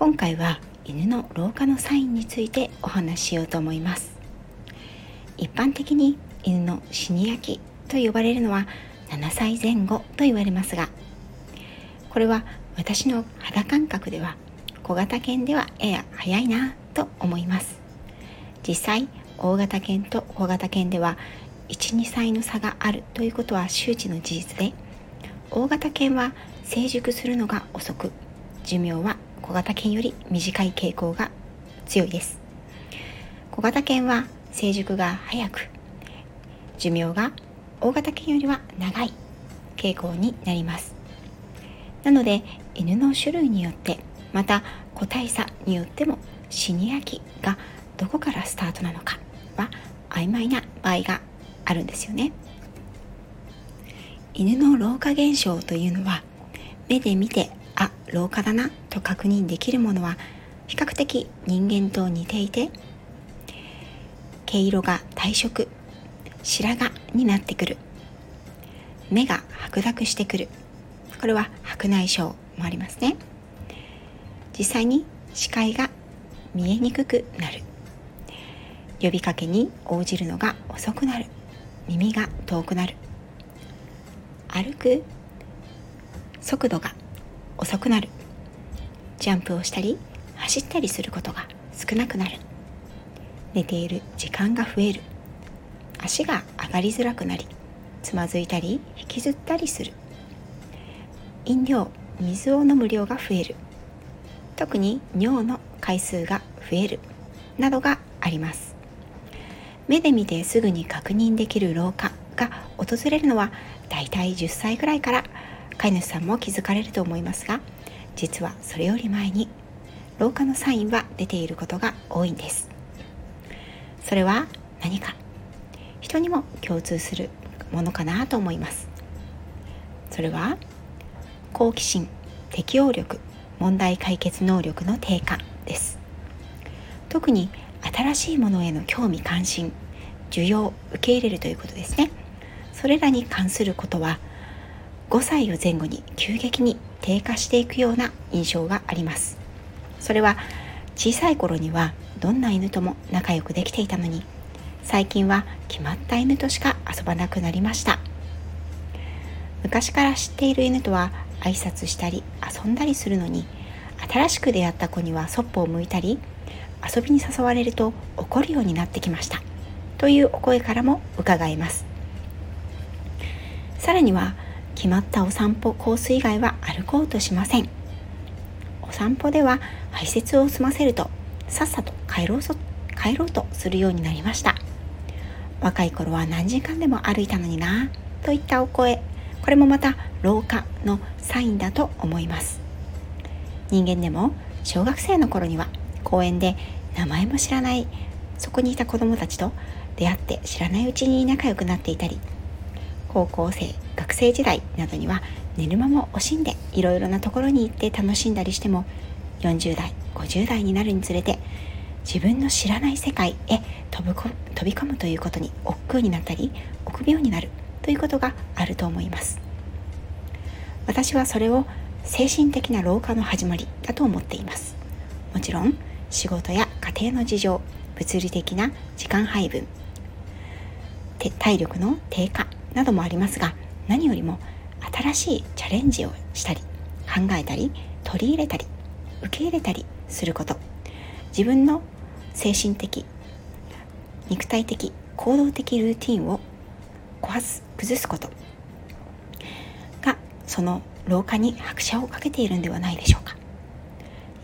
今回は犬の老化のサインについてお話ししようと思います。一般的に犬の死に焼きと呼ばれるのは7歳前後と言われますがこれは私の肌感覚では小型犬ではやや早いなと思います。実際大型犬と小型犬では12歳の差があるということは周知の事実で大型犬は成熟するのが遅く寿命は小型犬より短い傾向が強いです。小型犬は成熟が早く寿命が大型犬よりは長い傾向になります。なので犬の種類によってまた個体差によってもシニア期がどこからスタートなのかは曖昧な場合があるんですよね。犬の老化現象というのは目で見てあ老化だなと確認できるものは比較的人間と似ていて毛色が退色白髪になってくる目が白濁してくるこれは白内障もありますね。実際に視界が見えにくくなる。呼びかけに応じるのが遅くなる。耳が遠くなる。歩く速度が遅くなる。ジャンプをしたり走ったりすることが少なくなる。寝ている時間が増える。足が上がりづらくなりつまずいたり引きずったりする。飲料水を飲む量が増える。特に尿の回数が増える。などがあります。目で見てすぐに確認できる老化が訪れるのはだいたい10歳ぐらいから飼い主さんも気づかれると思いますが実はそれより前に老化のサインは出ていることが多いんです。それは何か。人にも共通するものかなと思います。それは好奇心適応力問題解決能力の低下です。特に新しいものへの興味関心需要受け入れるということですね。それらに関することは5歳を前後に急激に低下していくような印象があります。それは小さい頃にはどんな犬とも仲良くできていたのに最近は決まった犬としか遊ばなくなりました。昔から知っている犬とは挨拶したり遊んだりするのに新しく出会った子にはそっぽを向いたり遊びに誘われると怒るようになってきました。というお声からも伺えます。さらには決まったお散歩コース以外は歩こうとしません。お散歩では排泄を済ませるとさっさと帰ろう帰ろうとするようになりました。若い頃は何時間でも歩いたのになといったお声。これもまた老化のサインだと思います。人間でも小学生の頃には公園で名前も知らないそこにいた子供たちと出会って知らないうちに仲良くなっていたり高校生学生時代などには寝る間も惜しんでいろいろなところに行って楽しんだりしても40代50代になるにつれて自分の知らない世界へ飛び飛び込むということに億劫になったり臆病になるということがあると思います。私はそれを精神的な老化の始まりだと思っています。もちろん仕事や家庭の事情物理的な時間配分体力の低下などもありますが何よりも新しいチャレンジをしたり考えたり取り入れたり受け入れたりすること。自分の精神的肉体的行動的ルーティンを壊す崩すこと。がその老化に拍車をかけているんではないでしょうか。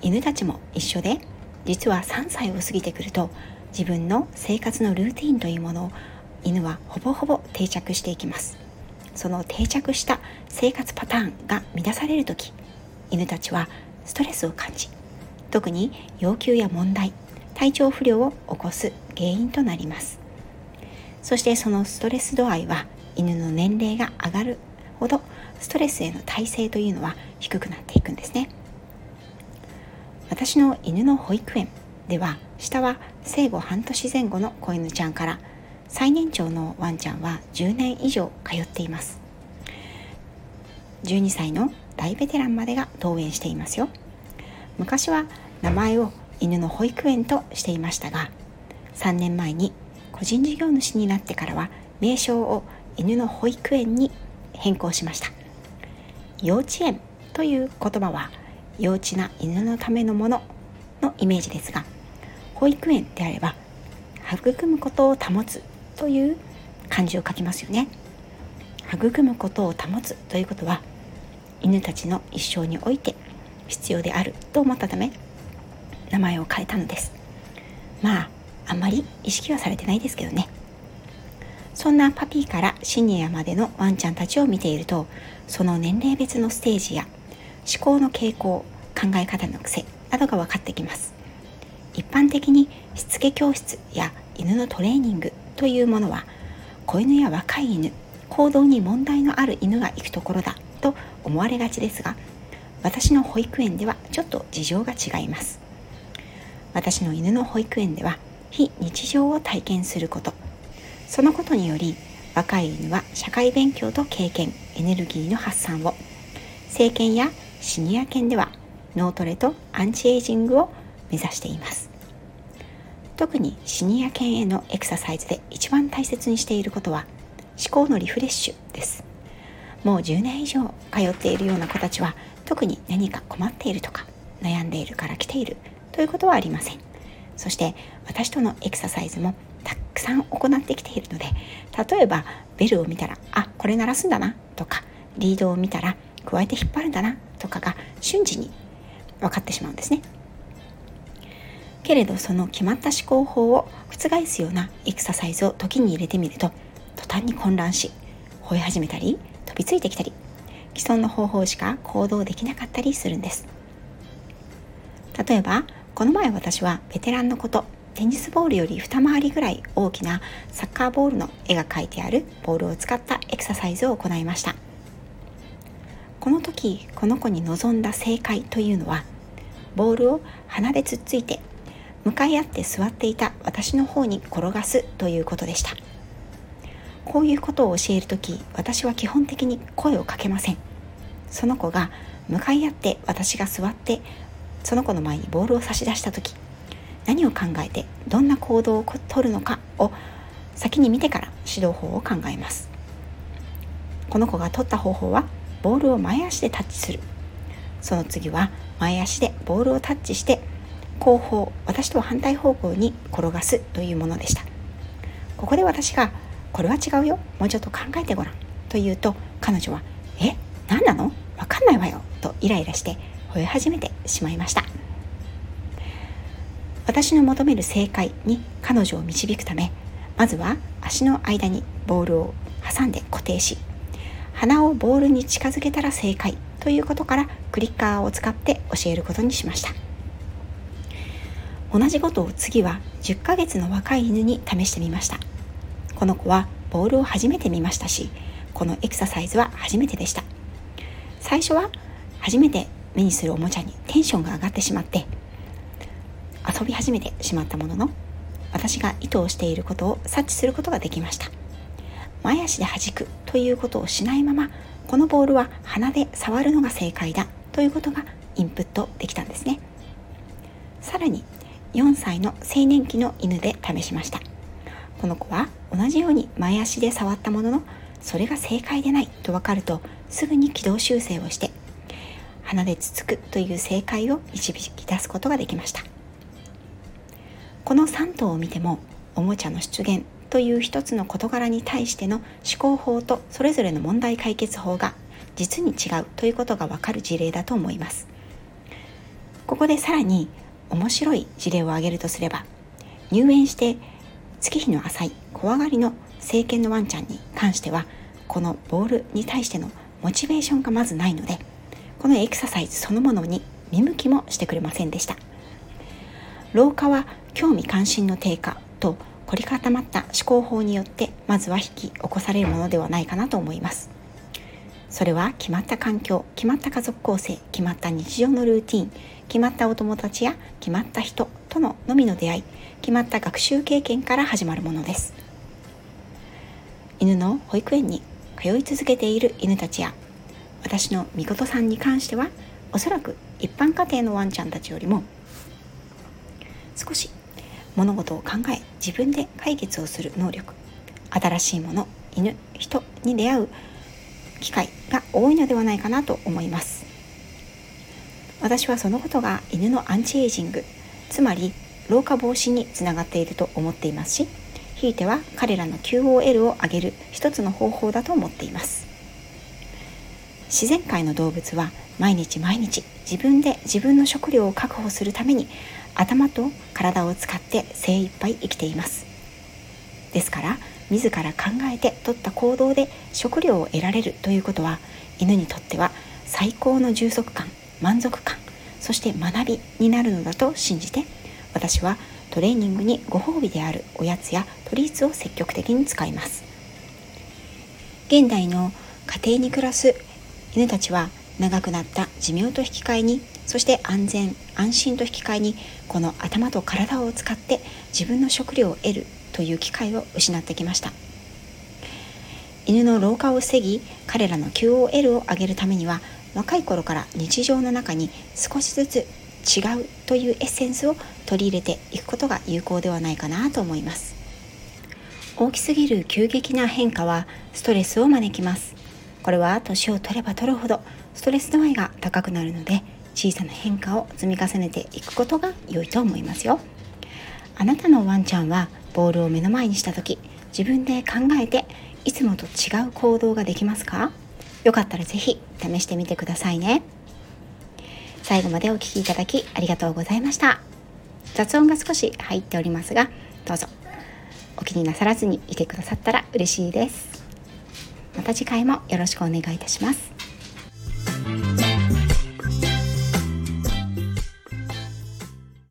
犬たちも一緒で実は3歳を過ぎてくると自分の生活のルーティンというものを犬はほぼほぼ定着していきます。その定着した生活パターンが乱される時犬たちはストレスを感じ特に要求や問題体調不良を起こす原因となります。そしてそのストレス度合いは犬の年齢が上がるほどストレスへの耐性というのは低くなっていくんですね。私の犬の保育園では下は生後半年前後の子犬ちゃんから最年長のワンちゃんは10年以上通っています。12歳の大ベテランまでが登園していますよ。昔は名前を犬の保育園としていましたが3年前に個人事業主になってからは名称を犬の保育園に変更しました。幼稚園という言葉は幼稚な犬のためのもののイメージですが保育園であれば育むことを保つという漢字を書きますよね。育むことを保つということは犬たちの一生において必要であると思ったため名前を変えたのです。まああんまり意識はされてないですけどね。そんなパピーからシニアまでのワンちゃんたちを見ているとその年齢別のステージや思考の傾向考え方の癖などが分かってきます。一般的にしつけ教室や犬のトレーニングというものは子犬や若い犬行動に問題のある犬が行くところだと思われがちですが私の保育園ではちょっと事情が違います。私の犬の保育園では非日常を体験すること。そのことにより若い犬は社会勉強と経験エネルギーの発散を。成犬やシニア犬では脳トレとアンチエイジングを目指しています。特にシニア犬へのエクササイズで一番大切にしていることは思考のリフレッシュです。もう10年以上通っているような子たちは特に何か困っているとか悩んでいるから来ているということはありません。そして私とのエクササイズもたくさん行ってきているので例えばベルを見たらあこれ鳴らすんだなとかリードを見たら加えて引っ張るんだなとかが瞬時に分かってしまうんですね。けれどその決まった思考法を覆すようなエクササイズを時に入れてみると途端に混乱し吠え始めたり飛びついてきたり既存の方法しか行動できなかったりするんです。例えばこの前私はベテランのことテニスボールより二回りぐらい大きなサッカーボールの絵が描いてあるボールを使ったエクササイズを行いました。この時この子に望んだ正解というのはボールを鼻でつっついて向かい合って座っていた私の方に転がすということでした。こういうことを教える時私は基本的に声をかけません。その子が向かい合って私が座ってその子の前にボールを差し出した時何を考えてどんな行動をとるのかを先に見てから指導法を考えます。この子が取った方法はボールを前足でタッチする。その次は前足でボールをタッチして後方私とは反対方向に転がすというものでした。ここで私がこれは違うよ。もうちょっと考えてごらんと言うと彼女はえ何なの？わかんないわよ。とイライラして吠え始めてしまいました。私の求める正解に彼女を導くためまずは足の間にボールを挟んで固定し鼻をボールに近づけたら正解ということからクリッカーを使って教えることにしました。同じことを次は10ヶ月の若い犬に試してみました。この子はボールを初めて見ましたしこのエクササイズは初めてでした。最初は初めて目にするおもちゃにテンションが上がってしまって遊び始めてしまったものの私が意図をしていることを察知することができました。前足で弾くということをしないままこのボールは鼻で触るのが正解だということがインプットできたんですね。さらに4歳の青年期の犬で試しました。この子は同じように前足で触ったもののそれが正解でないと分かるとすぐに軌道修正をして鼻でつつくという正解を導き出すことができました。この3頭を見てもおもちゃの出現という一つの事柄に対しての思考法とそれぞれの問題解決法が実に違うということがわかる事例だと思います。ここでさらに面白い事例を挙げるとすれば入園して月日の浅い怖がりの成犬のワンちゃんに関してはこのボールに対してのモチベーションがまずないのでこのエクササイズそのものに見向きもしてくれませんでした。老化は興味関心の低下と凝り固まった思考法によってまずは引き起こされるものではないかなと思います。それは決まった環境決まった家族構成決まった日常のルーティン決まったお友達や決まった人とののみの出会い決まった学習経験から始まるものです。犬の保育園に通い続けている犬たちや私のみことさんに関してはおそらく一般家庭のワンちゃんたちよりも少し物事を考え自分で解決をする能力新しいもの犬人に出会う機会が多いのではないかなと思います。私はそのことが犬のアンチエイジングつまり老化防止につながっていると思っていますしひいては彼らの QOL を上げる一つの方法だと思っています。自然界の動物は毎日毎日自分で自分の食料を確保するために頭と体を使って精一杯生きています。ですから自ら考えて取った行動で食料を得られるということは犬にとっては最高の充足感満足感そして学びになるのだと信じて私はトレーニングにご褒美であるおやつやトリーツを積極的に使います。現代の家庭に暮らす犬たちは長くなった寿命と引き換えにそして安全安心と引き換えにこの頭と体を使って自分の食料を得るという機会を失ってきました。犬の老化を防ぎ彼らの QOL を上げるためには若い頃から日常の中に少しずつ違うというエッセンスを取り入れていくことが有効ではないかなと思います。大きすぎる急激な変化はストレスを招きます。これは年を取れば取るほどストレス度合いが高くなるので小さな変化を積み重ねていくことが良いと思いますよ。あなたのワンちゃんはボールを目の前にした時自分で考えていつもと違う行動ができますか？よかったら是非試してみてくださいね。最後までお聴きいただきありがとうございました。雑音が少し入っておりますがどうぞ。お気になさらずにいてくださったら嬉しいです。また次回もよろしくお願いいたします。